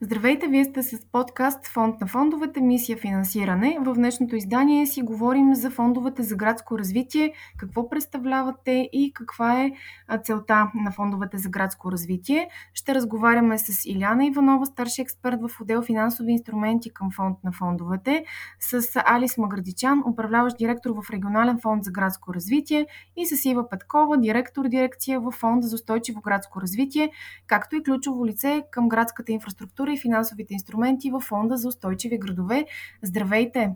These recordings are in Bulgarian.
Здравейте, вие сте с подкаст Фонд на фондовете, мисия финансиране. В днешното издание си говорим за фондовете за градско развитие, какво представляват те и каква е целта на фондовете за градско развитие. Ще разговаряме с Иляна Иванова, старши експерт в отдел финансови инструменти към фонд на фондовете, с Алис Маградичан, управляващ директор в регионален фонд за градско развитие и с Ива Петкова, директор дирекция в фонда за устойчиво градско развитие, както и ключово лице към градската инфраструктура и финансовите инструменти в Фонда за устойчиви градове. Здравейте!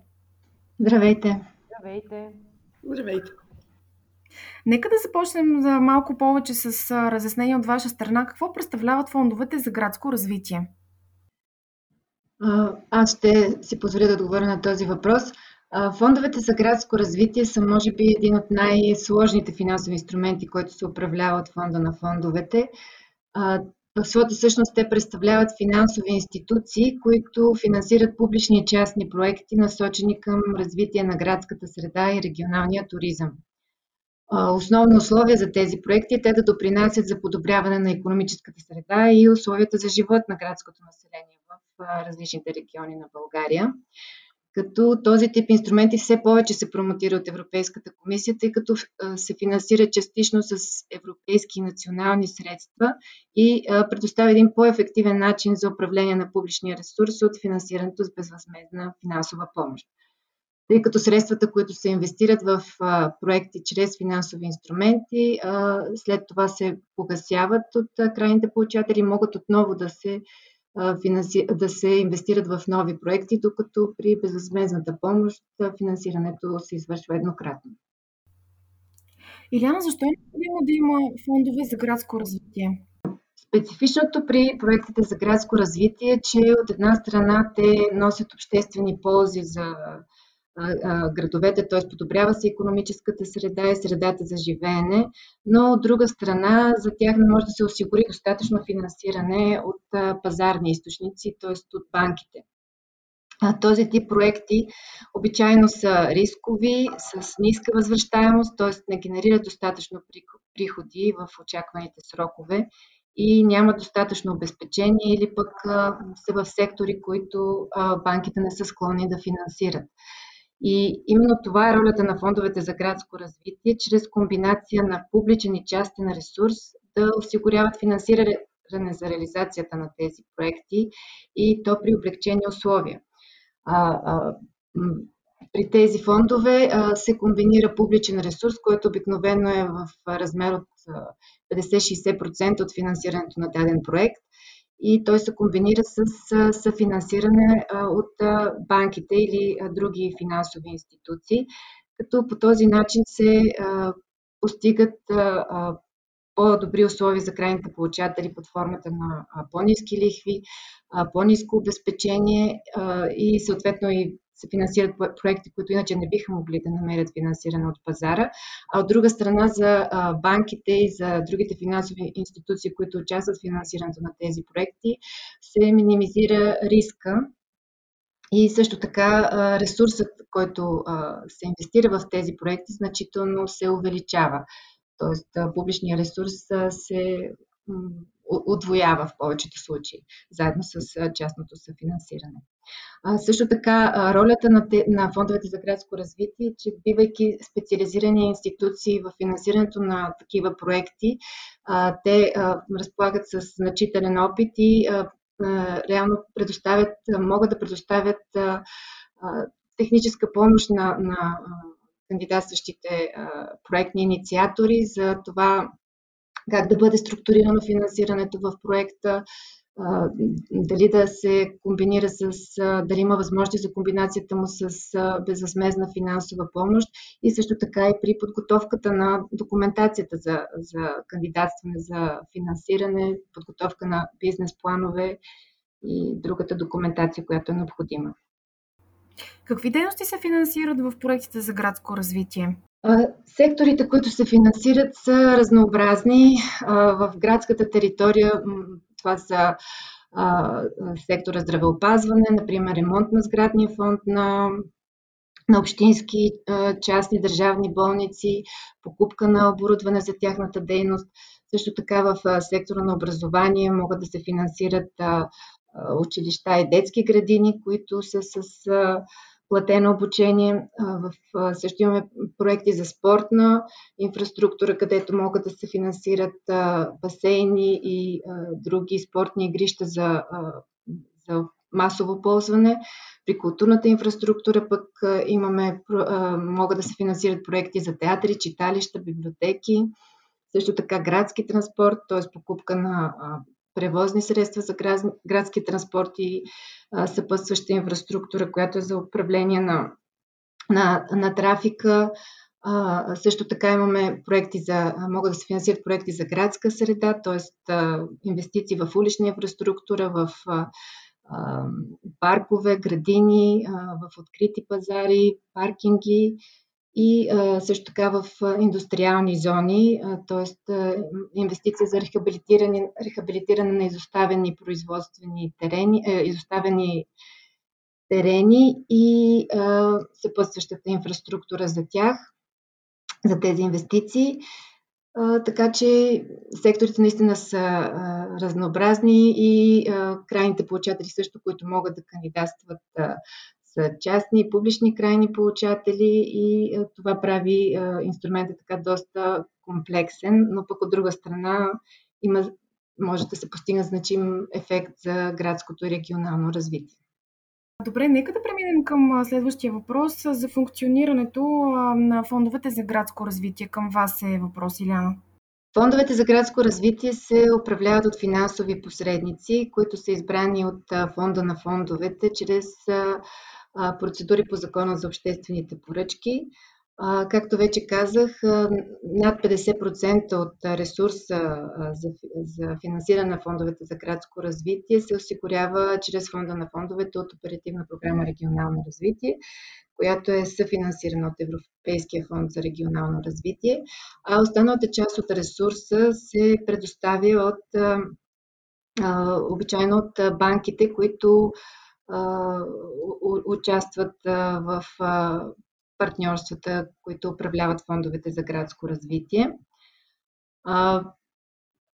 Здравейте! Здравейте! Здравейте! Нека да започнем за малко повече с разяснение от ваша страна. Какво представляват фондовете за градско развитие? Аз ще си позволя да отговоря на този въпрос. Фондовете за градско развитие са, може би, един от най-сложните финансови инструменти, който се управлява от фонда на фондовете. В своята същност те представляват финансови институции, които финансират публични и частни проекти, насочени към развитие на градската среда и регионалния туризъм. Основно условие за тези проекти е те да допринасят за подобряване на економическата среда и условията за живот на градското население в различните региони на България като този тип инструменти все повече се промотира от Европейската комисия, тъй като се финансира частично с европейски и национални средства и предоставя един по-ефективен начин за управление на публичния ресурс от финансирането с безвъзмезна финансова помощ. Тъй като средствата, които се инвестират в проекти чрез финансови инструменти, след това се погасяват от крайните получатели, могат отново да се да се инвестират в нови проекти, докато при безвъзмезната помощ финансирането се извършва еднократно. Иляна, защо е необходимо да има фондове за градско развитие? Специфичното при проектите за градско развитие е, че от една страна те носят обществени ползи за градовете, т.е. подобрява се економическата среда и средата за живеене, но от друга страна за тях не може да се осигури достатъчно финансиране от пазарни източници, т.е. от банките. Този тип проекти обичайно са рискови, с ниска възвръщаемост, т.е. не генерират достатъчно приходи в очакваните срокове и нямат достатъчно обезпечение или пък са в сектори, които банките не са склонни да финансират. И именно това е ролята на фондовете за градско развитие, чрез комбинация на публичен и частен ресурс да осигуряват финансиране за реализацията на тези проекти и то при облегчени условия. А, а, при тези фондове а, се комбинира публичен ресурс, който обикновено е в размер от 50-60% от финансирането на даден проект и той се комбинира с съфинансиране от банките или други финансови институции, като по този начин се постигат по-добри условия за крайните получатели под формата на по-низки лихви, по-низко обезпечение и съответно и се финансират проекти, които иначе не биха могли да намерят финансиране от пазара. А от друга страна за банките и за другите финансови институции, които участват в финансирането на тези проекти, се минимизира риска и също така ресурсът, който се инвестира в тези проекти, значително се увеличава. Тоест публичният ресурс се отвоява в повечето случаи, заедно с частното съфинансиране. Също така, ролята на, те, на фондовете за градско развитие е, че бивайки специализирани институции в финансирането на такива проекти, те а, разполагат с значителен опит и реално предоставят, могат да предоставят техническа помощ на, на кандидатстващите проектни инициатори за това как да бъде структурирано финансирането в проекта, дали да се комбинира с, дали има възможности за комбинацията му с безвъзмезна финансова помощ и също така и при подготовката на документацията за, за кандидатстване за финансиране, подготовка на бизнес планове и другата документация, която е необходима. Какви дейности се финансират в проектите за градско развитие? Секторите, които се финансират, са разнообразни. В градската територия това са сектора здравеопазване, например ремонт на сградния фонд на, на общински частни държавни болници, покупка на оборудване за тяхната дейност. Също така в сектора на образование могат да се финансират училища и детски градини, които са с платено обучение. В, също имаме проекти за спортна инфраструктура, където могат да се финансират басейни и други спортни игрища за, за масово ползване. При културната инфраструктура пък имаме, могат да се финансират проекти за театри, читалища, библиотеки, също така градски транспорт, т.е. покупка на превозни средства за градски транспорт и съпътстваща инфраструктура, която е за управление на, на, на трафика. А, също така имаме проекти за, могат да се финансират проекти за градска среда, т.е. инвестиции в улична инфраструктура, в паркове, градини, в открити пазари, паркинги и също така в индустриални зони, т.е. инвестиция за рехабилитиране, рехабилитиране на изоставени производствени терени, изоставени терени и съпътстващата инфраструктура за тях, за тези инвестиции. Така че секторите наистина са разнообразни и крайните получатели също, които могат да кандидатстват са частни и публични крайни получатели и а, това прави а, инструмента така доста комплексен, но пък от друга страна има, може да се постигне значим ефект за градското и регионално развитие. Добре, нека да преминем към следващия въпрос за функционирането на фондовете за градско развитие. Към вас е въпрос, Иляна. Фондовете за градско развитие се управляват от финансови посредници, които са избрани от фонда на фондовете чрез процедури по закона за обществените поръчки. Както вече казах, над 50% от ресурса за, за финансиране на фондовете за градско развитие се осигурява чрез фонда на фондовете от Оперативна програма регионално развитие, която е съфинансирана от Европейския фонд за регионално развитие, а останалата част от ресурса се предоставя от обичайно от банките, които участват в партньорствата, които управляват фондовете за градско развитие.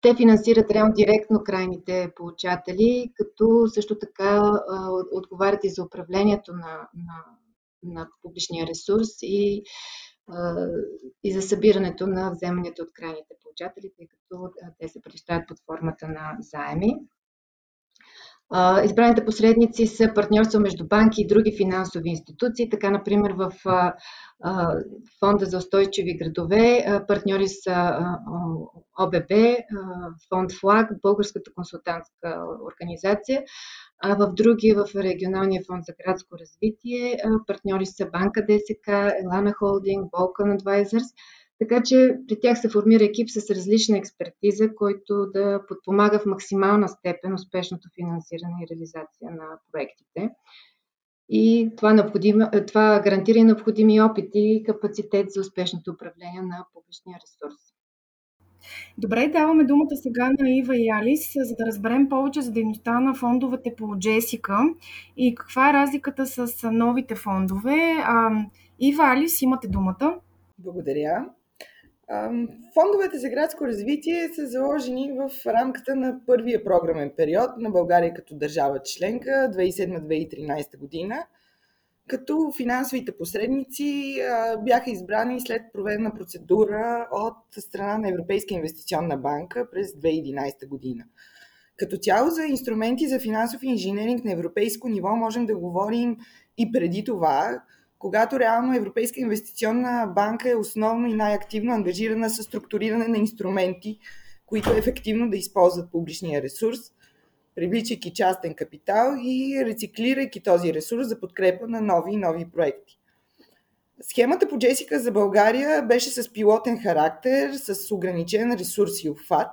Те финансират реално директно крайните получатели, като също така отговарят и за управлението на, на, на публичния ресурс и, и за събирането на вземането от крайните получатели, тъй като те се предоставят под формата на заеми. Избраните посредници са партньорства между банки и други финансови институции. Така, например, в Фонда за устойчиви градове партньори са ОББ, Фонд ФЛАГ, Българската консултантска организация, а в други, в Регионалния фонд за градско развитие, партньори са Банка ДСК, Елана Холдинг, Balkan Advisors – така че при тях се формира екип с различна експертиза, който да подпомага в максимална степен успешното финансиране и реализация на проектите. И това, това гарантира и необходими опити и капацитет за успешното управление на публичния ресурс. Добре, даваме думата сега на Ива и Алис, за да разберем повече за дейността на фондовете по Джесика и каква е разликата с новите фондове. Ива, Алис, имате думата. Благодаря. Фондовете за градско развитие са заложени в рамката на първия програмен период на България като държава членка 2007-2013 година, като финансовите посредници бяха избрани след проведена процедура от страна на Европейска инвестиционна банка през 2011 година. Като цяло за инструменти за финансов инженеринг на европейско ниво можем да говорим и преди това, когато реално Европейска инвестиционна банка е основно и най-активно ангажирана с структуриране на инструменти, които ефективно да използват публичния ресурс, привличайки частен капитал и рециклирайки този ресурс за подкрепа на нови и нови проекти. Схемата по Джесика за България беше с пилотен характер, с ограничен ресурс и обхват.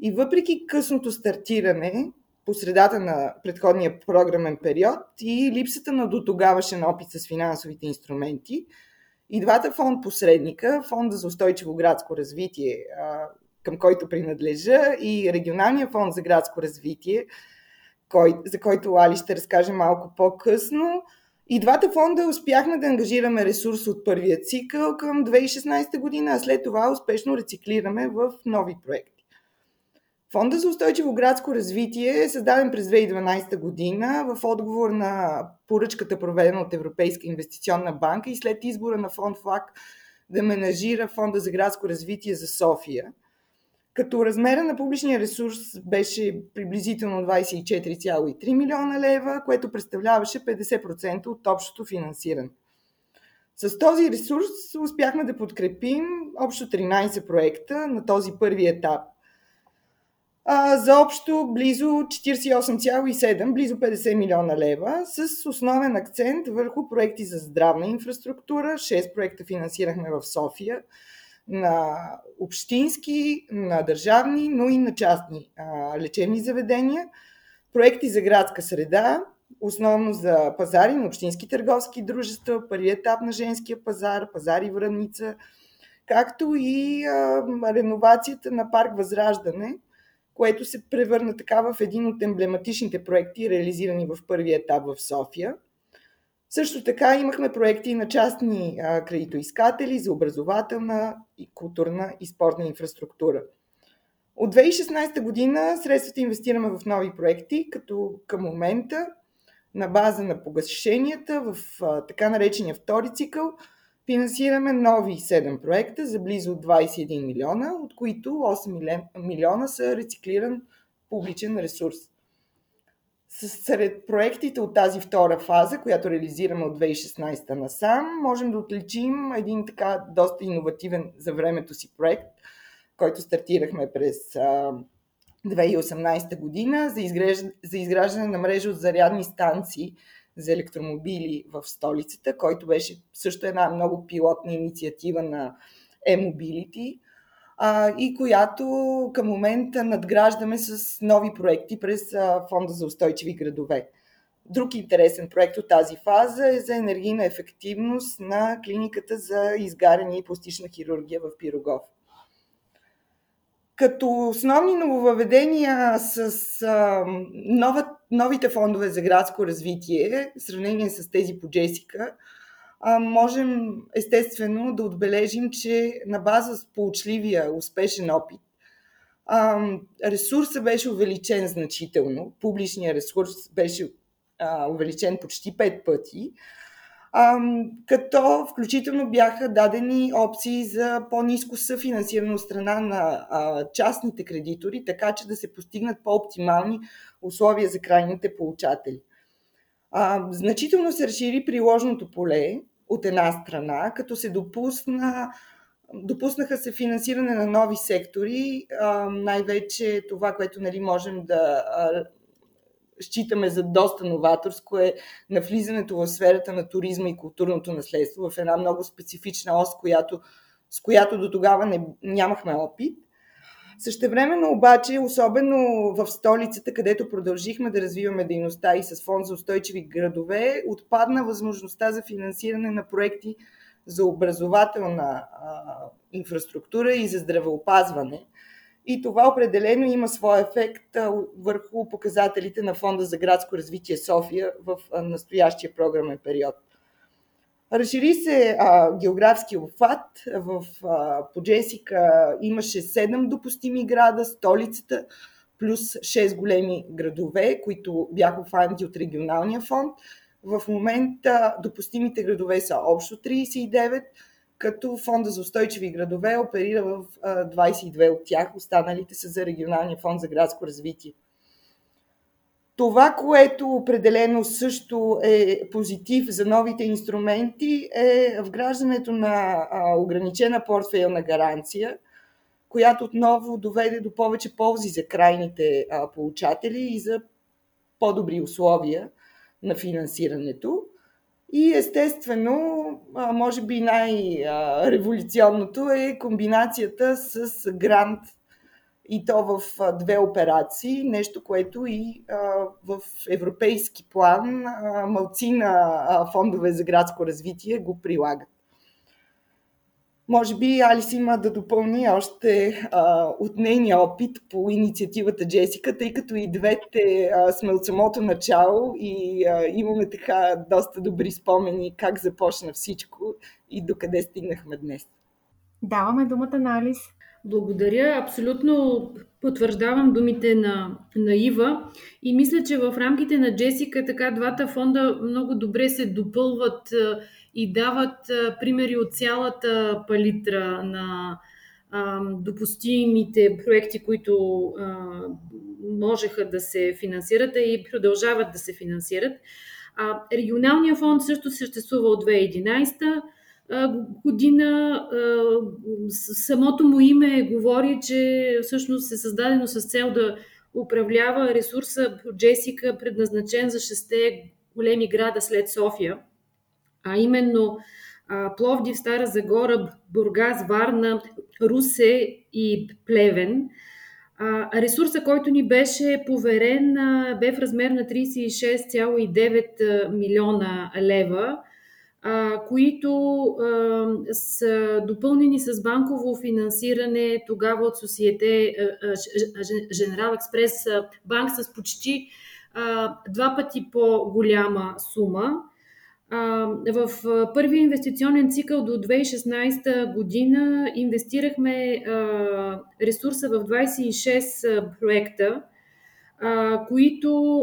И въпреки късното стартиране, по средата на предходния програмен период и липсата на до тогавашен опит с финансовите инструменти. И двата фонд посредника, Фонда за устойчиво градско развитие, към който принадлежа, и Регионалния фонд за градско развитие, за който Али ще разкаже малко по-късно. И двата фонда успяхме да ангажираме ресурс от първия цикъл към 2016 година, а след това успешно рециклираме в нови проекти. Фонда за устойчиво градско развитие е създаден през 2012 година в отговор на поръчката, проведена от Европейска инвестиционна банка и след избора на фонд ФЛАК да менажира Фонда за градско развитие за София. Като размера на публичния ресурс беше приблизително 24,3 милиона лева, което представляваше 50% от общото финансиране. С този ресурс успяхме да подкрепим общо 13 проекта на този първи етап а, за общо близо 48,7, близо 50 милиона лева, с основен акцент върху проекти за здравна инфраструктура. 6 проекта финансирахме в София, на общински, на държавни, но и на частни а, лечебни заведения. Проекти за градска среда, основно за пазари на общински търговски дружества, първи етап на женския пазар, пазари Връница, както и а, реновацията на парк Възраждане – което се превърна така в един от емблематичните проекти, реализирани в първия етап в София. Също така имахме проекти на частни кредитоискатели за образователна, и културна и спортна инфраструктура. От 2016 година средствата инвестираме в нови проекти, като към момента на база на погашенията в така наречения втори цикъл Финансираме нови 7 проекта за близо 21 милиона, от които 8 милиона са рециклиран публичен ресурс. Сред проектите от тази втора фаза, която реализираме от 2016 насам, можем да отличим един така доста иновативен за времето си проект, който стартирахме през 2018 година за изграждане, на мрежа от зарядни станции за електромобили в столицата, който беше също една много пилотна инициатива на e-mobility а, и която към момента надграждаме с нови проекти през а, Фонда за устойчиви градове. Друг интересен проект от тази фаза е за енергийна ефективност на клиниката за изгаряне и пластична хирургия в Пирогов. Като основни нововъведения с а, нова, новите фондове за градско развитие, в сравнение с тези по Джесика, а, можем естествено да отбележим, че на база с получливия успешен опит, а, ресурсът беше увеличен значително, публичният ресурс беше а, увеличен почти 5 пъти, като включително бяха дадени опции за по-низко съфинансиране от страна на частните кредитори, така че да се постигнат по-оптимални условия за крайните получатели. Значително се разшири приложното поле от една страна, като се допусна Допуснаха се финансиране на нови сектори, най-вече това, което нали, можем да считаме за доста новаторско е навлизането в сферата на туризма и културното наследство в една много специфична ос, която, с която до тогава не, нямахме опит. Същевременно обаче, особено в столицата, където продължихме да развиваме дейността и с фонд за устойчиви градове, отпадна възможността за финансиране на проекти за образователна а, инфраструктура и за здравеопазване. И това определено има своя ефект върху показателите на Фонда за градско развитие София в настоящия програмен период. Разшири се а, географски обхват. В а, Поджесика имаше 7 допустими града, столицата, плюс 6 големи градове, които бяха обхванати от регионалния фонд. В момента допустимите градове са общо 39, като Фонда за устойчиви градове оперира в 22 от тях, останалите са за регионалния фонд за градско развитие. Това, което определено също е позитив за новите инструменти, е вграждането на ограничена портфейлна гаранция, която отново доведе до повече ползи за крайните получатели и за по-добри условия на финансирането. И естествено, може би най-революционното е комбинацията с грант и то в две операции, нещо, което и в европейски план малци на фондове за градско развитие го прилагат. Може би Алис има да допълни още а, от нейния опит по инициативата Джесика, тъй като и двете а, сме от самото начало и а, имаме така доста добри спомени как започна всичко и докъде стигнахме днес. Даваме думата на Алис. Благодаря. Абсолютно потвърждавам думите на, на Ива и мисля, че в рамките на Джесика така двата фонда много добре се допълват и дават примери от цялата палитра на допустимите проекти, които можеха да се финансират и продължават да се финансират. Регионалният фонд също съществува от 2011 година. Самото му име говори, че всъщност е създадено с цел да управлява ресурса Джесика, предназначен за шесте големи града след София, а именно Пловдив, Стара Загора, Бургас, Варна, Русе и Плевен. Ресурса, който ни беше поверен, бе в размер на 36,9 милиона лева които са допълнени с банково финансиране тогава от Societe General Express банк с почти два пъти по-голяма сума. В първия инвестиционен цикъл до 2016 година инвестирахме ресурса в 26 проекта, които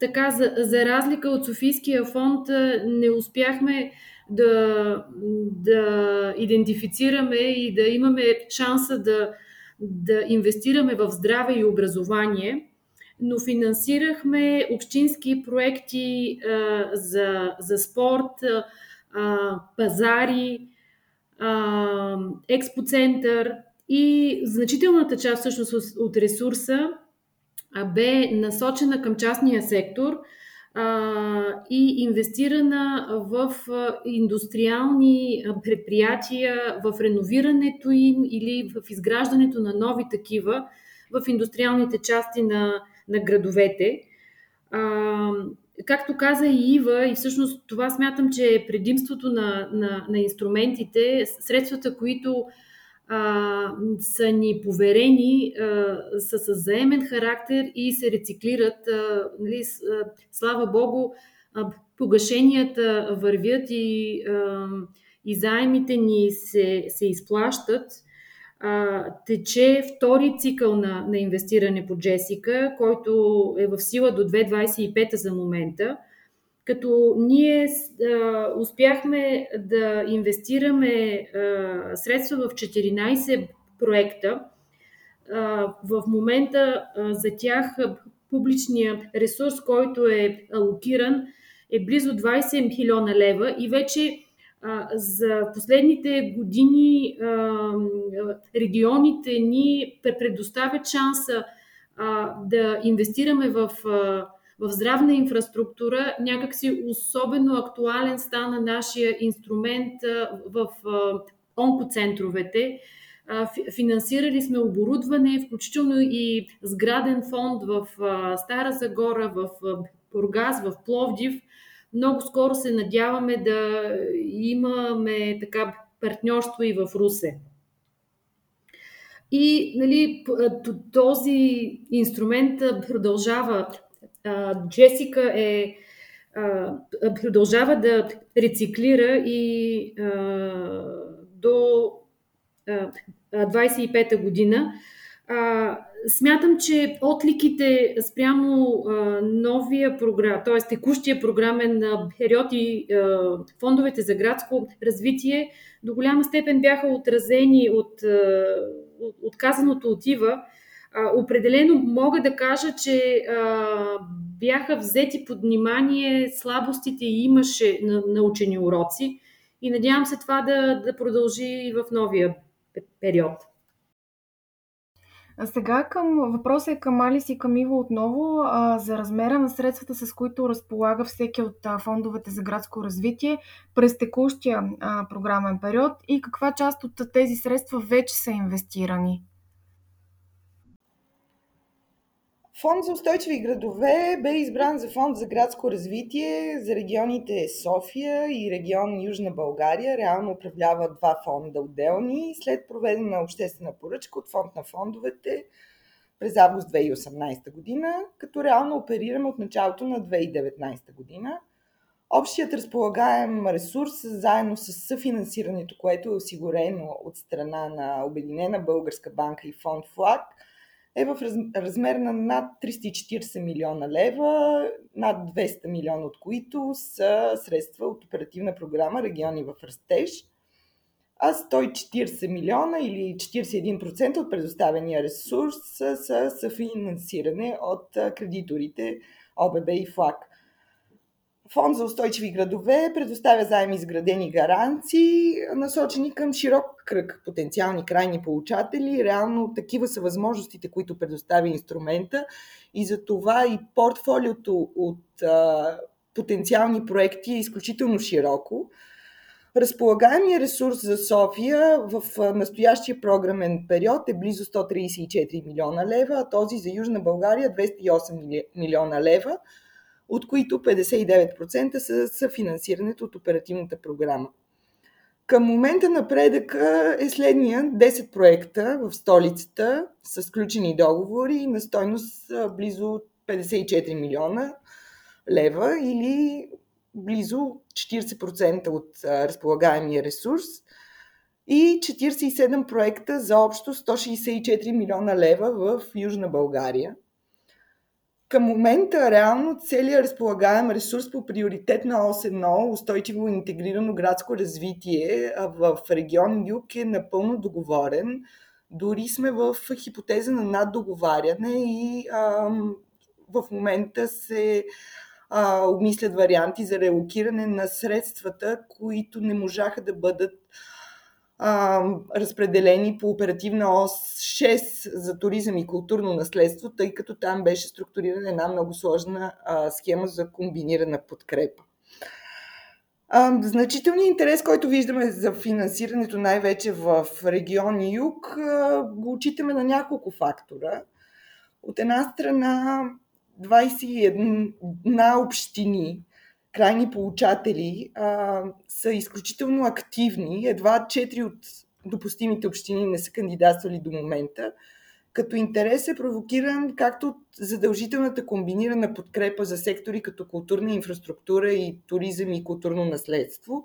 така, за, за разлика от Софийския фонд, не успяхме да, да идентифицираме и да имаме шанса да, да инвестираме в здраве и образование, но финансирахме общински проекти а, за, за спорт, а, пазари, а, експоцентър и значителната част всъщност от ресурса бе насочена към частния сектор а, и инвестирана в индустриални предприятия, в реновирането им или в изграждането на нови такива в индустриалните части на, на градовете. А, както каза и Ива, и всъщност това смятам, че е предимството на, на, на инструментите, средствата, които а, са ни поверени, а, са с заемен характер и се рециклират. А, нали, слава Богу, а, погашенията вървят и, а, и заемите ни се, се изплащат. А, тече втори цикъл на, на инвестиране по Джесика, който е в сила до 2025 за момента като ние а, успяхме да инвестираме а, средства в 14 проекта. А, в момента а, за тях публичния ресурс, който е алокиран, е близо 20 милиона лева и вече за последните години регионите ни предоставят шанса да инвестираме в в здравна инфраструктура някакси особено актуален стана нашия инструмент в онкоцентровете. Финансирали сме оборудване, включително и сграден фонд в Стара Загора, в Бургас, в Пловдив. Много скоро се надяваме да имаме така партньорство и в Русе. И нали, този инструмент продължава Джесика е продължава да рециклира и до 25-та година. Смятам, че отликите спрямо новия програм, т.е. текущия програмен период и фондовете за градско развитие до голяма степен бяха отразени от, от казаното от Ива, а, определено мога да кажа, че а, бяха взети под внимание слабостите и имаше на научени уроци и надявам се това да, да продължи и в новия период. Сега към въпросът е към Алис и към Иво отново а, за размера на средствата, с които разполага всеки от а, фондовете за градско развитие през текущия а, програмен период и каква част от тези средства вече са инвестирани. Фонд за устойчиви градове бе избран за фонд за градско развитие за регионите София и регион Южна България. Реално управлява два фонда отделни. След проведена обществена поръчка от фонд на фондовете през август 2018 година, като реално оперираме от началото на 2019 година. Общият разполагаем ресурс, заедно с съфинансирането, което е осигурено от страна на Обединена българска банка и фонд ФЛАГ, е в размер на над 340 милиона лева, над 200 милиона от които са средства от оперативна програма Региони в растеж, а 140 милиона или 41% от предоставения ресурс са съфинансиране от кредиторите ОББ и ФЛАГ. Фонд за устойчиви градове предоставя заеми изградени гаранции, насочени към широк кръг потенциални крайни получатели. Реално такива са възможностите, които предоставя инструмента и за това и портфолиото от а, потенциални проекти е изключително широко. Разполагаемия ресурс за София в настоящия програмен период е близо 134 милиона лева, а този за Южна България 208 милиона лева – от които 59% са, са финансирането от оперативната програма. Към момента напредъка е следния 10 проекта в столицата с сключени договори на стойност близо 54 милиона лева или близо 40% от разполагаемия ресурс и 47 проекта за общо 164 милиона лева в Южна България. Към момента реално целият разполагаем ресурс по приоритет на ОС 1 устойчиво интегрирано градско развитие в регион Юг е напълно договорен. Дори сме в хипотеза на наддоговаряне и а, в момента се а, обмислят варианти за релокиране на средствата, които не можаха да бъдат разпределени по оперативна ОС 6 за туризъм и културно наследство, тъй като там беше структурирана една много сложна схема за комбинирана подкрепа. Значителният интерес, който виждаме за финансирането най-вече в регион Юг, го отчитаме на няколко фактора. От една страна, 21 общини крайни получатели а, са изключително активни. Едва 4 от допустимите общини не са кандидатствали до момента, като интерес е провокиран както от задължителната комбинирана подкрепа за сектори като културна инфраструктура и туризъм и културно наследство,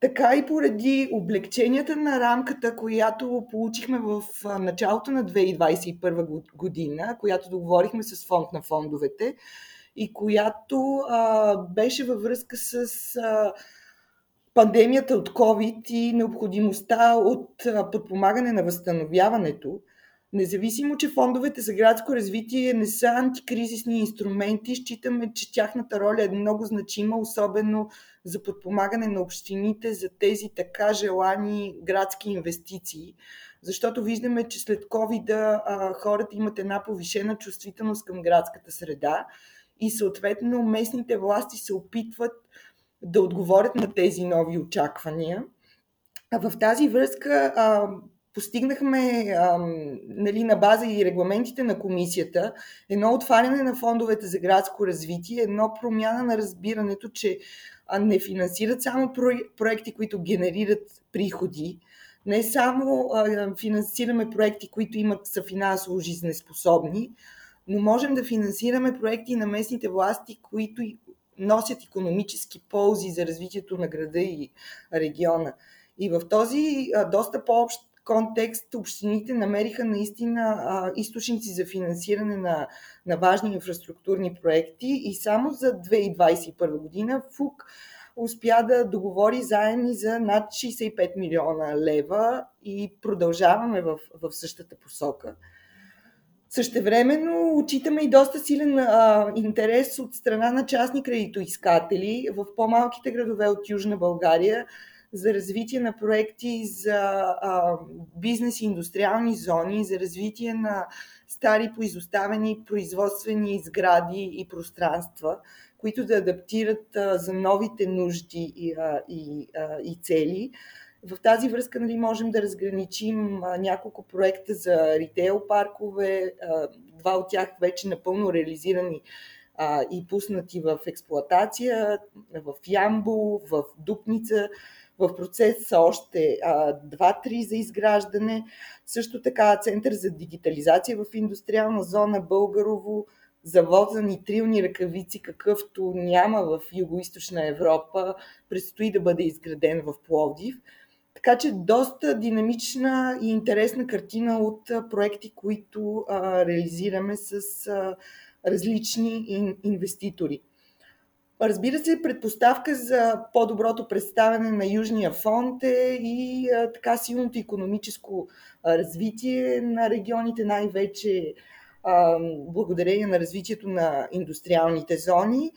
така и поради облегченията на рамката, която получихме в началото на 2021 година, която договорихме с фонд на фондовете, и която а, беше във връзка с а, пандемията от COVID и необходимостта от а, подпомагане на възстановяването. Независимо, че фондовете за градско развитие не са антикризисни инструменти, считаме, че тяхната роля е много значима, особено за подпомагане на общините за тези така желани градски инвестиции. Защото виждаме, че след COVID хората имат една повишена чувствителност към градската среда и съответно местните власти се опитват да отговорят на тези нови очаквания. А в тази връзка а, постигнахме а, нали, на база и регламентите на комисията едно отваряне на фондовете за градско развитие, едно промяна на разбирането, че не финансират само проекти, които генерират приходи, не само а, финансираме проекти, които имат са финансово жизнеспособни, но можем да финансираме проекти на местните власти, които носят економически ползи за развитието на града и региона. И в този доста по-общ контекст общините намериха наистина източници за финансиране на, на важни инфраструктурни проекти и само за 2021 година ФУК успя да договори заеми за над 65 милиона лева и продължаваме в, в същата посока. Същевременно отчитаме и доста силен а, интерес от страна на частни кредитоискатели в по-малките градове от Южна България за развитие на проекти за а, бизнес и индустриални зони, за развитие на стари поизоставени производствени сгради и пространства, които да адаптират а, за новите нужди и, а, и, а, и цели. В тази връзка нали, можем да разграничим няколко проекта за ритейл паркове, два от тях вече напълно реализирани и пуснати в експлоатация в Ямбо, в Дупница. В процес са още два-три за изграждане. Също така Център за дигитализация в индустриална зона Българово, завод за нитрилни ръкавици, какъвто няма в Юго-Источна Европа, предстои да бъде изграден в Пловдив. Така че доста динамична и интересна картина от проекти, които а, реализираме с а, различни ин, инвеститори. Разбира се, предпоставка за по-доброто представяне на Южния фонд е и а, така силното економическо а, развитие на регионите, най-вече а, благодарение на развитието на индустриалните зони.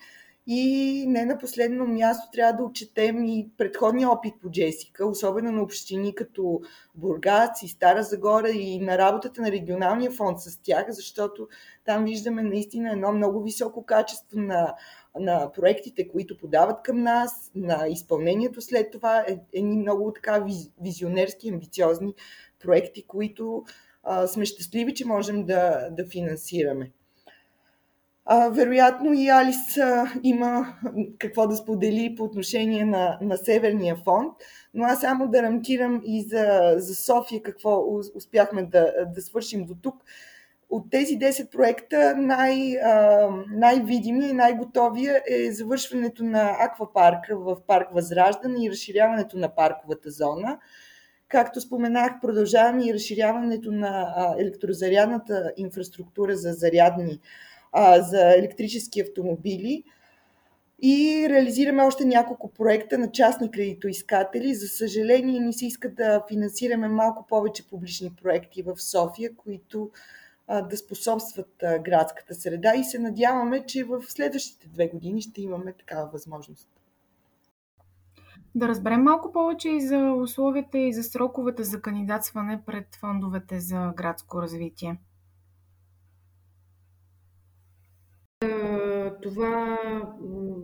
И не на последно място трябва да отчетем и предходния опит по Джесика, особено на общини като Бургац и Стара Загора и на работата на регионалния фонд с тях, защото там виждаме наистина едно много високо качество на, на проектите, които подават към нас, на изпълнението след това, е, едни много така визионерски, амбициозни проекти, които а, сме щастливи, че можем да, да финансираме. Вероятно и Алис има какво да сподели по отношение на, на Северния фонд, но аз само да рамкирам и за, за София какво успяхме да, да свършим до тук. От тези 10 проекта най, а, най-видимия и най-готовия е завършването на аквапарка в парк Възраждане и разширяването на парковата зона. Както споменах, продължаваме и разширяването на електрозарядната инфраструктура за зарядни а, за електрически автомобили и реализираме още няколко проекта на частни кредитоискатели. За съжаление, ни се иска да финансираме малко повече публични проекти в София, които а, да способстват а, градската среда и се надяваме, че в следващите две години ще имаме такава възможност. Да разберем малко повече и за условията и за сроковете за кандидатстване пред фондовете за градско развитие. Това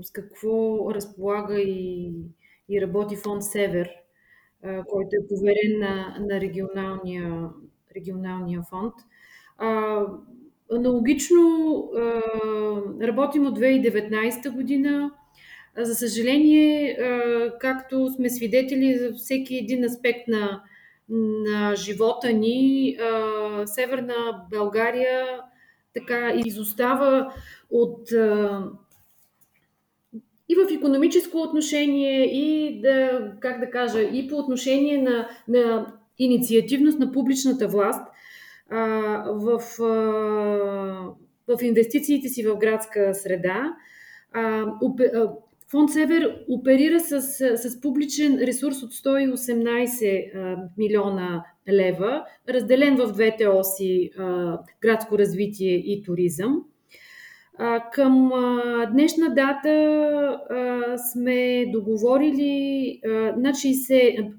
с какво разполага и, и работи фонд Север, който е поверен на, на регионалния, регионалния фонд. Аналогично а, работим от 2019 година. За съжаление, както сме свидетели за всеки един аспект на, на живота ни, Северна България така изостава от и в економическо отношение, и да, как да кажа, и по отношение на, на инициативност на публичната власт а, в, а, в инвестициите си в градска среда. А, Фонд Север оперира с, с публичен ресурс от 118 милиона лева, разделен в двете оси градско развитие и туризъм. Към днешна дата сме договорили над 60%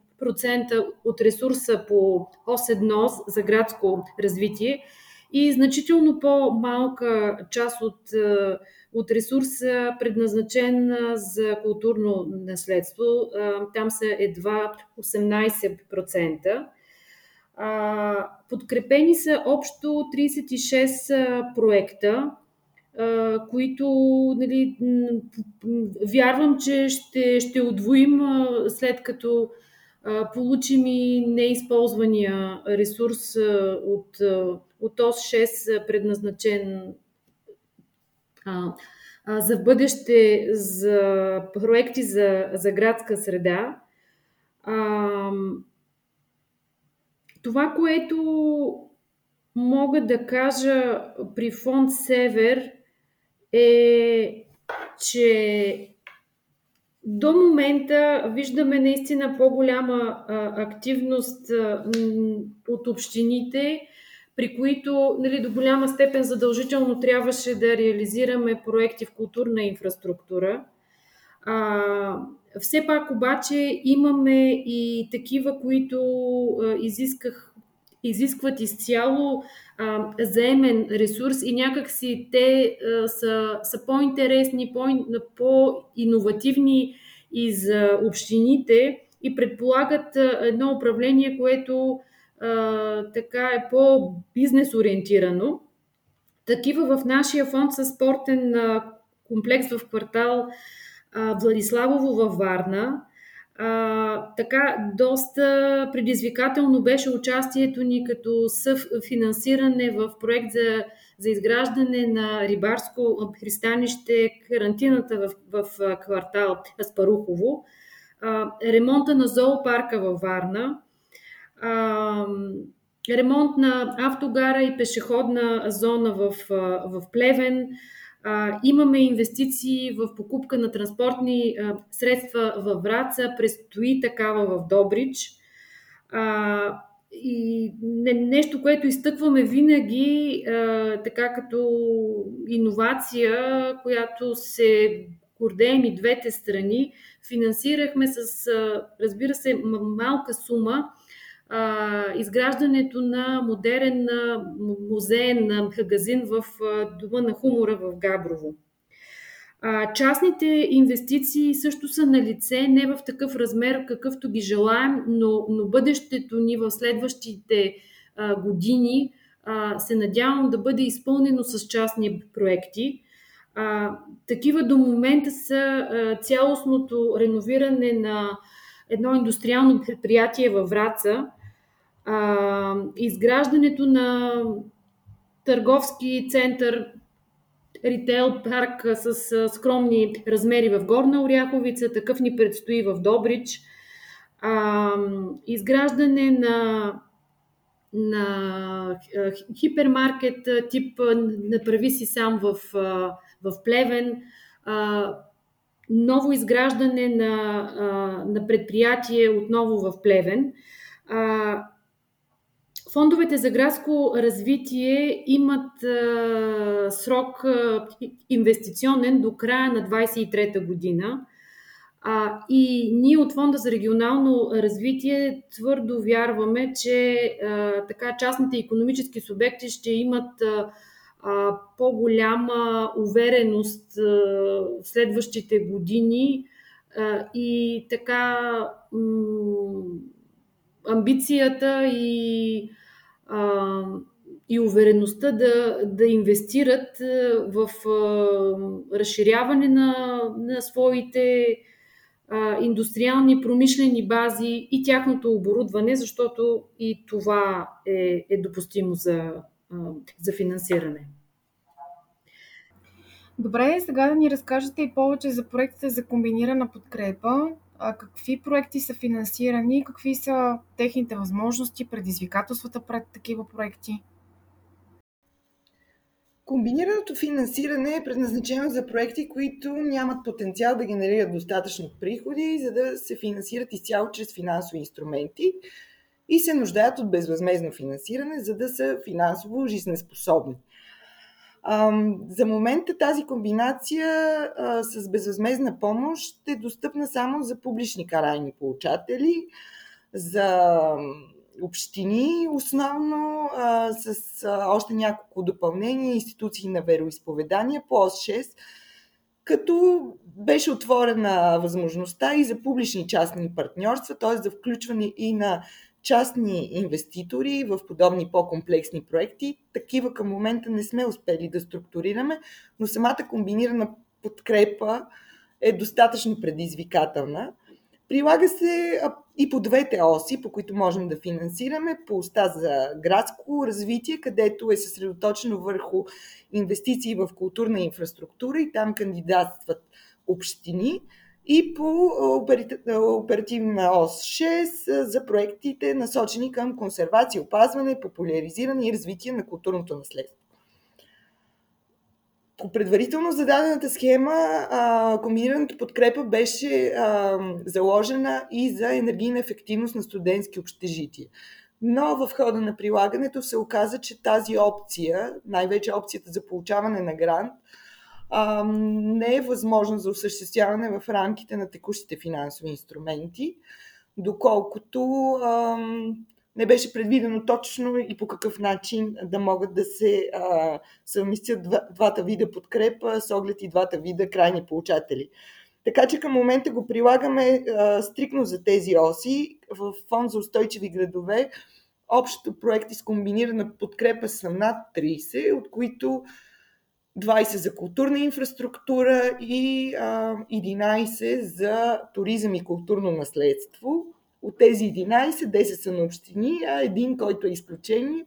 от ресурса по ОС-1 за градско развитие и значително по-малка част от от ресурса, предназначен за културно наследство. Там са едва 18%. Подкрепени са общо 36 проекта, които нали, вярвам, че ще, ще отвоим след като получим и неизползвания ресурс от, от ОС-6, предназначен за бъдеще, за проекти за, за градска среда. Това, което мога да кажа при фонд Север е, че до момента виждаме наистина по-голяма активност от общините при които нали, до голяма степен задължително трябваше да реализираме проекти в културна инфраструктура. А, все пак обаче имаме и такива, които а, изисках, изискват изцяло а, заемен ресурс и някакси те а, са, са по-интересни, по, по-инновативни и за общините и предполагат едно управление, което така е по-бизнес ориентирано. Такива в нашия фонд са спортен комплекс в квартал Владиславово във Варна, А, така, доста предизвикателно беше участието ни като съфинансиране в проект за, за изграждане на рибарско пристанище карантината в, в квартал Аспарухово, а, ремонта на зоопарка във Варна, а, ремонт на автогара и пешеходна зона в, в Плевен, а, имаме инвестиции в покупка на транспортни а, средства във Враца, предстои такава в Добрич. А, и не, нещо, което изтъкваме винаги, а, така като иновация, която се гордеем и двете страни, финансирахме с, а, разбира се, малка сума а, изграждането на модерен музеен магазин в Дома на хумора в Габрово. А, частните инвестиции също са на лице, не в такъв размер, какъвто ги желаем, но, но бъдещето ни в следващите а, години а, се надявам да бъде изпълнено с частни проекти. А, такива до момента са а, цялостното реновиране на едно индустриално предприятие във Враца, а, изграждането на търговски център, ритейл парк с скромни размери в Горна Оряховица, такъв ни предстои в Добрич, а, изграждане на на хипермаркет тип направи си сам в, в Плевен, ново изграждане на, на предприятие отново в Плевен. Фондовете за градско развитие имат срок инвестиционен до края на 23-та година. А, и ние от Фонда за регионално развитие твърдо вярваме, че а, така частните економически субекти ще имат а, по-голяма увереност в следващите години и така амбицията и и увереността да, да инвестират в разширяване на, на своите индустриални промишлени бази и тяхното оборудване, защото и това е, е допустимо за, за финансиране. Добре, сега да ни разкажете и повече за проектите за комбинирана подкрепа а, какви проекти са финансирани, какви са техните възможности, предизвикателствата пред такива проекти? Комбинираното финансиране е предназначено за проекти, които нямат потенциал да генерират достатъчно приходи, за да се финансират изцяло чрез финансови инструменти и се нуждаят от безвъзмезно финансиране, за да са финансово жизнеспособни. За момента тази комбинация с безвъзмезна помощ е достъпна само за публични карайни получатели, за общини, основно с още няколко допълнения, институции на вероисповедания по ОС 6, като беше отворена възможността и за публични частни партньорства, т.е. за включване и на частни инвеститори в подобни по-комплексни проекти. Такива към момента не сме успели да структурираме, но самата комбинирана подкрепа е достатъчно предизвикателна. Прилага се и по двете оси, по които можем да финансираме. По оста за градско развитие, където е съсредоточено върху инвестиции в културна инфраструктура и там кандидатстват общини и по оперативна ОС 6 за проектите насочени към консервация, опазване, популяризиране и развитие на културното наследство. По предварително зададената схема, комбинираната подкрепа беше заложена и за енергийна ефективност на студентски общежития. Но в хода на прилагането се оказа, че тази опция, най-вече опцията за получаване на грант, а, не е възможно за осъществяване в рамките на текущите финансови инструменти, доколкото а, не беше предвидено точно и по какъв начин да могат да се а, съвместят двата вида подкрепа с оглед и двата вида крайни получатели. Така че към момента го прилагаме а, стрикно за тези оси. В Фонд за устойчиви градове общото проекти с комбинирана подкрепа са над 30, от които 20 за културна инфраструктура и а, 11 за туризъм и културно наследство. От тези 11, 10 са на общини, а един, който е изключение,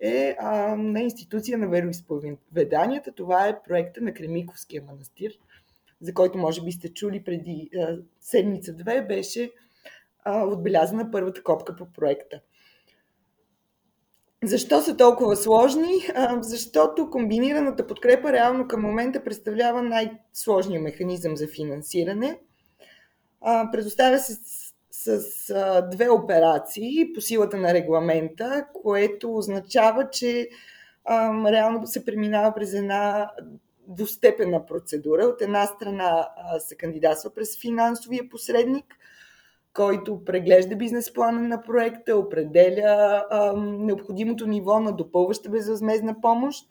е на институция на вероисповеданията. Това е проекта на Кремиковския манастир, за който може би сте чули преди седмица-две, беше отбелязана първата копка по проекта. Защо са толкова сложни? Защото комбинираната подкрепа реално към момента представлява най-сложния механизъм за финансиране. Предоставя се с, с две операции по силата на регламента, което означава, че реално се преминава през една двустепенна процедура. От една страна се кандидатства през финансовия посредник, който преглежда бизнес плана на проекта, определя а, необходимото ниво на допълваща безвъзмезна помощ,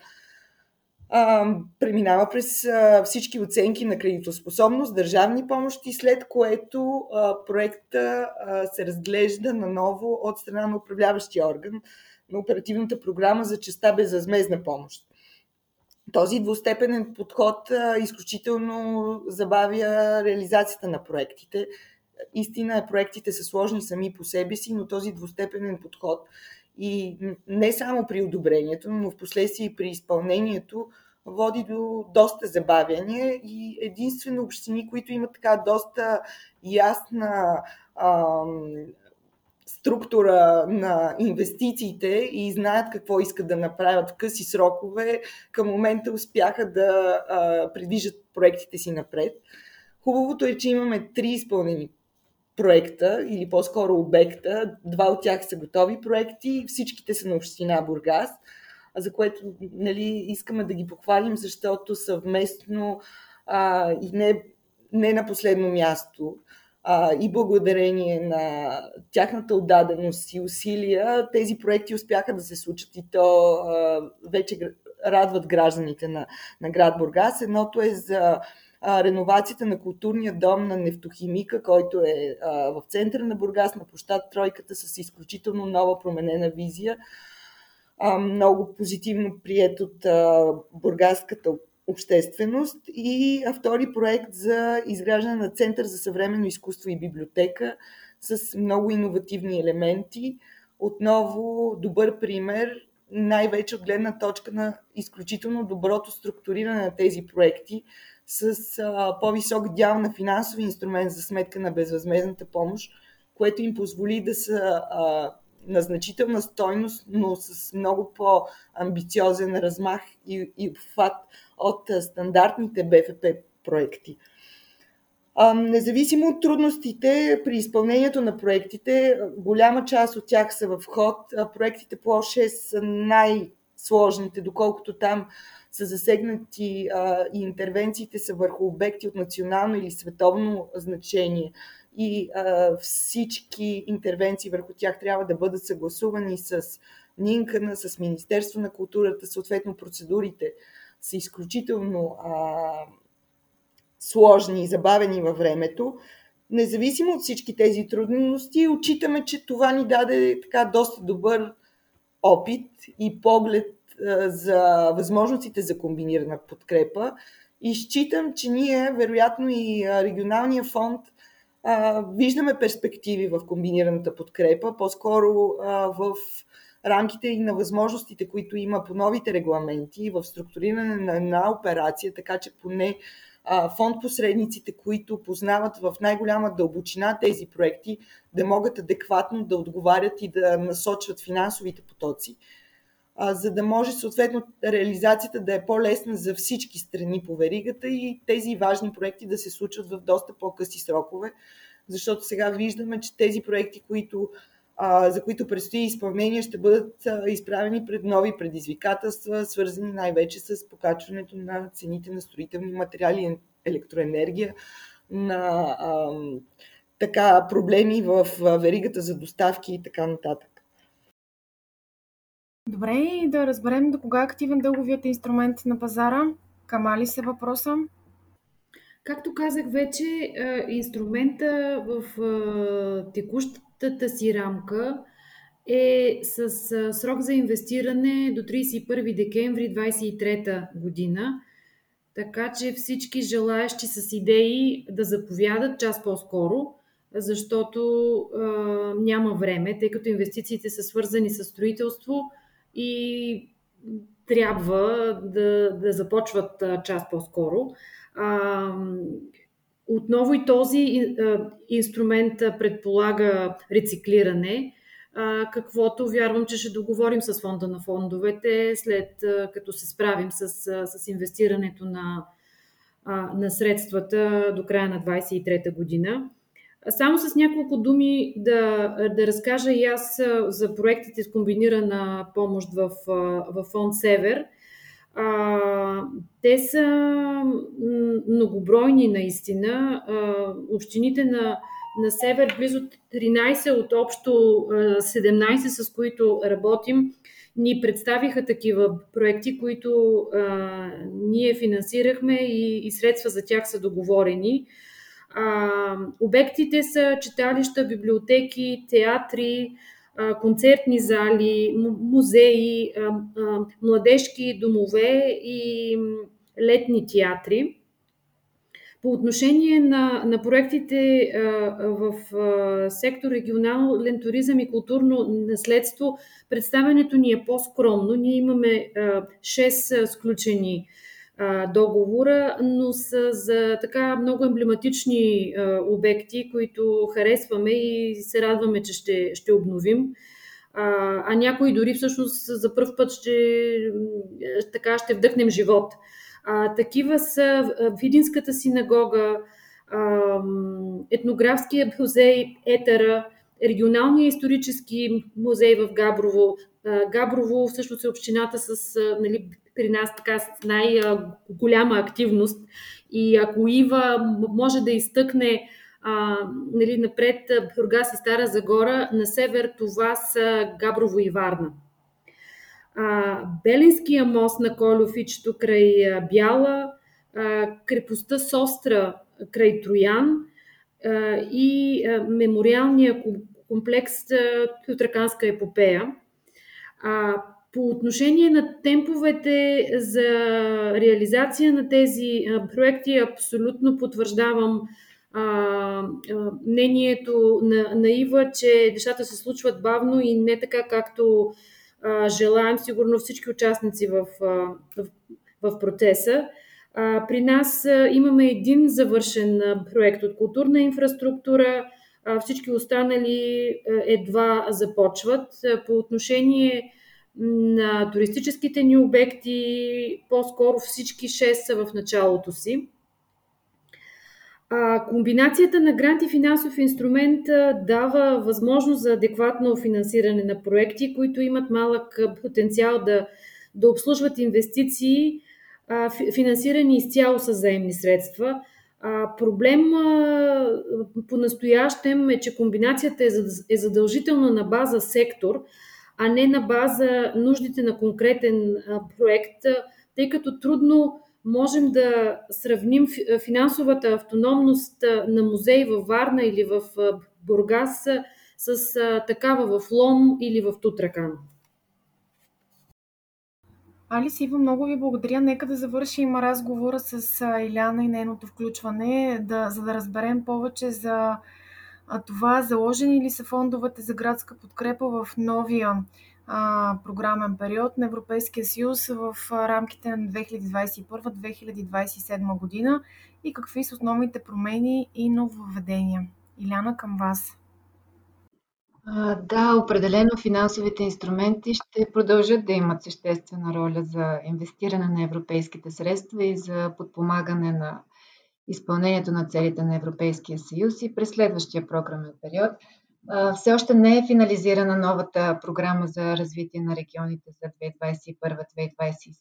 а, преминава през а, всички оценки на кредитоспособност, държавни помощи, след което а, проекта а, се разглежда наново от страна на управляващия орган на оперативната програма за частта безвъзмезна помощ. Този двустепенен подход а, изключително забавя реализацията на проектите. Истина е, проектите са сложни сами по себе си, но този двустепенен подход и не само при одобрението, но в последствие и при изпълнението води до доста забавяния и единствено общини, които имат така доста ясна ам, структура на инвестициите и знаят какво искат да направят в къси срокове, към момента успяха да а, придвижат проектите си напред. Хубавото е, че имаме три изпълнени проекта или по-скоро обекта. Два от тях са готови проекти, всичките са на община Бургас, за което нали, искаме да ги похвалим, защото съвместно а, и не, не на последно място а, и благодарение на тяхната отдаденост и усилия, тези проекти успяха да се случат и то а, вече радват гражданите на, на град Бургас. Едното е за а, реновацията на културния дом на нефтохимика, който е а, в центъра на Бургас, на площад Тройката, с изключително нова променена визия. А, много позитивно прият от а, бургаската общественост и втори проект за изграждане на Център за съвременно изкуство и библиотека с много иновативни елементи. Отново добър пример, най-вече от гледна точка на изключително доброто структуриране на тези проекти, с а, по-висок дял на финансови инструмент за сметка на безвъзмезната помощ, което им позволи да са а, на значителна стойност, но с много по-амбициозен размах и, и обхват от стандартните БФП проекти. А, независимо от трудностите при изпълнението на проектите, голяма част от тях са в ход. Проектите по 6 са най-сложните, доколкото там са засегнати а, и интервенциите са върху обекти от национално или световно значение. И а, всички интервенции върху тях трябва да бъдат съгласувани с НИНКАНА, с Министерство на културата, съответно процедурите са изключително а, сложни и забавени във времето. Независимо от всички тези трудности, отчитаме, че това ни даде така доста добър опит и поглед за възможностите за комбинирана подкрепа. И считам, че ние, вероятно и регионалния фонд, виждаме перспективи в комбинираната подкрепа, по-скоро в рамките и на възможностите, които има по новите регламенти, в структуриране на една операция, така че поне фонд посредниците, които познават в най-голяма дълбочина тези проекти, да могат адекватно да отговарят и да насочват финансовите потоци. За да може съответно реализацията да е по-лесна за всички страни по веригата и тези важни проекти да се случват в доста по-къси срокове, защото сега виждаме, че тези проекти, които, а, за които предстои изпълнение, ще бъдат а, изправени пред нови предизвикателства, свързани най-вече с покачването на цените на строителни материали и електроенергия, на а, така проблеми в веригата за доставки и така нататък. Добре, и да разберем до кога е активен дълговият инструмент на пазара. Кама ли се въпроса? Както казах вече, инструмента в текущата си рамка е с срок за инвестиране до 31 декември 2023 година. така че всички желаящи с идеи да заповядат час по-скоро, защото а, няма време, тъй като инвестициите са свързани с строителство и трябва да, да започват а, час по-скоро. Отново и този инструмент предполага рециклиране, каквото вярвам, че ще договорим с фонда на фондовете, след като се справим с, с инвестирането на, на средствата до края на 2023 година. Само с няколко думи да, да разкажа и аз за проектите с комбинирана помощ в, в фонд Север. А, те са многобройни наистина. А, общините на, на Север, близо 13 от общо 17, с които работим, ни представиха такива проекти, които а, ние финансирахме и, и средства за тях са договорени. А, обектите са читалища, библиотеки, театри, концертни зали, музеи, младежки домове и летни театри. По отношение на, на проектите в сектор регионален туризъм и културно наследство, представянето ни е по-скромно. Ние имаме а, 6 сключени договора, но са за така много емблематични обекти, които харесваме и се радваме, че ще, ще обновим. А, а някои дори всъщност за първ път ще, така, ще вдъхнем живот. А, такива са Видинската синагога, етнографския музей Етера, регионалния исторически музей в Габрово. Габрово всъщност е общината с нали, при нас така с най-голяма активност. И ако Ива може да изтъкне а, нали, напред Бургас и Стара Загора, на север това са Габрово и Варна. А, Белинския мост на Колюфичето край Бяла, а, крепостта Состра край Троян а, и а, мемориалния комплекс Тутраканска епопея. А, по отношение на темповете за реализация на тези проекти, абсолютно потвърждавам а, а, мнението на, на Ива, че нещата се случват бавно и не така както а, желаем, сигурно всички участници в, в, в процеса. А, при нас а, имаме един завършен проект от културна инфраструктура, а, всички останали а, едва започват. А, по отношение на туристическите ни обекти, по-скоро всички 6 са в началото си. А, комбинацията на грант и финансов инструмент дава възможност за адекватно финансиране на проекти, които имат малък потенциал да, да обслужват инвестиции, а, финансирани изцяло с заемни средства. А, проблем а, по-настоящем е, че комбинацията е, е задължителна на база сектор – а не на база нуждите на конкретен проект, тъй като трудно можем да сравним финансовата автономност на музей във Варна или в Бургас с такава в Лом или в Тутракан. Алис Ива, много ви благодаря. Нека да завършим разговора с Иляна и нейното включване, да, за да разберем повече за а това заложени ли са фондовете за градска подкрепа в новия а, програмен период на Европейския съюз в рамките на 2021-2027 година и какви са основните промени и нововведения? Иляна, към вас. Да, определено финансовите инструменти ще продължат да имат съществена роля за инвестиране на европейските средства и за подпомагане на изпълнението на целите на Европейския съюз и през следващия програмен период. Все още не е финализирана новата програма за развитие на регионите за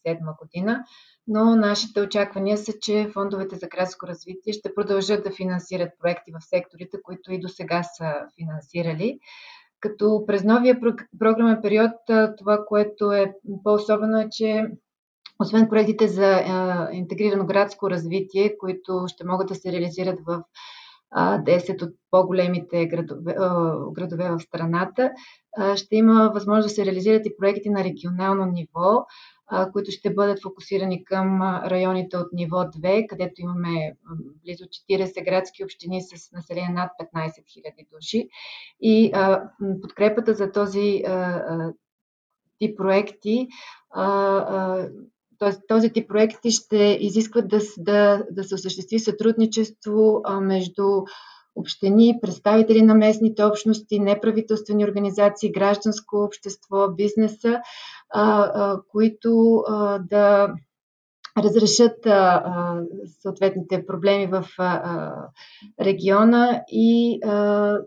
2021-2027 година, но нашите очаквания са, че фондовете за градско развитие ще продължат да финансират проекти в секторите, които и до сега са финансирали. Като през новия програмен период това, което е по-особено е, че освен проектите за интегрирано градско развитие, които ще могат да се реализират в а, 10 от по-големите градове, градове в страната, ще има възможност да се реализират и проекти на регионално ниво, които ще бъдат фокусирани към районите от ниво 2, където имаме близо 40 градски общини с население над 15 000 души. И подкрепата за този тип проекти Тоест, този тип проекти ще изискват да, да, да се осъществи сътрудничество между общини, представители на местните общности, неправителствени организации, гражданско общество, бизнеса, а, а, които а, да разрешат а, а, съответните проблеми в а, региона и а,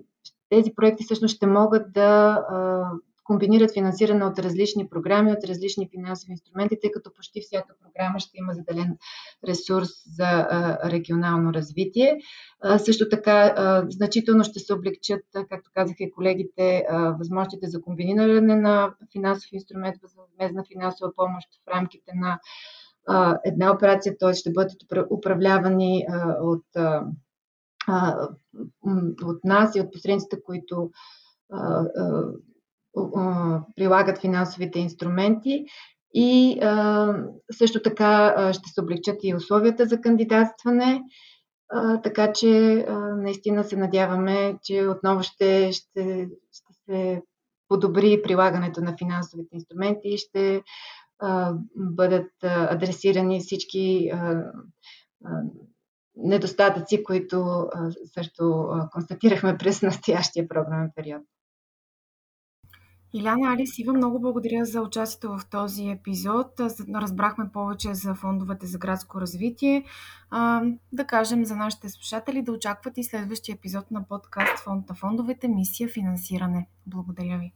тези проекти всъщност ще могат да а, комбинират финансиране от различни програми, от различни финансови инструменти, тъй като почти всяка програма ще има заделен ресурс за регионално развитие. Също така, значително ще се облегчат, както казаха и колегите, възможностите за комбиниране на финансов инструмент, възмезна финансова помощ в рамките на една операция, т.е. ще бъдат управлявани от, от нас и от посредниците, които прилагат финансовите инструменти и също така ще се облегчат и условията за кандидатстване, така че наистина се надяваме, че отново ще, ще, ще се подобри прилагането на финансовите инструменти и ще бъдат адресирани всички недостатъци, които също констатирахме през настоящия програмен период. Иляна Алис, Ива, много благодаря за участието в този епизод. Разбрахме повече за фондовете за градско развитие. Да кажем за нашите слушатели да очакват и следващия епизод на подкаст Фонд на фондовете Мисия финансиране. Благодаря ви.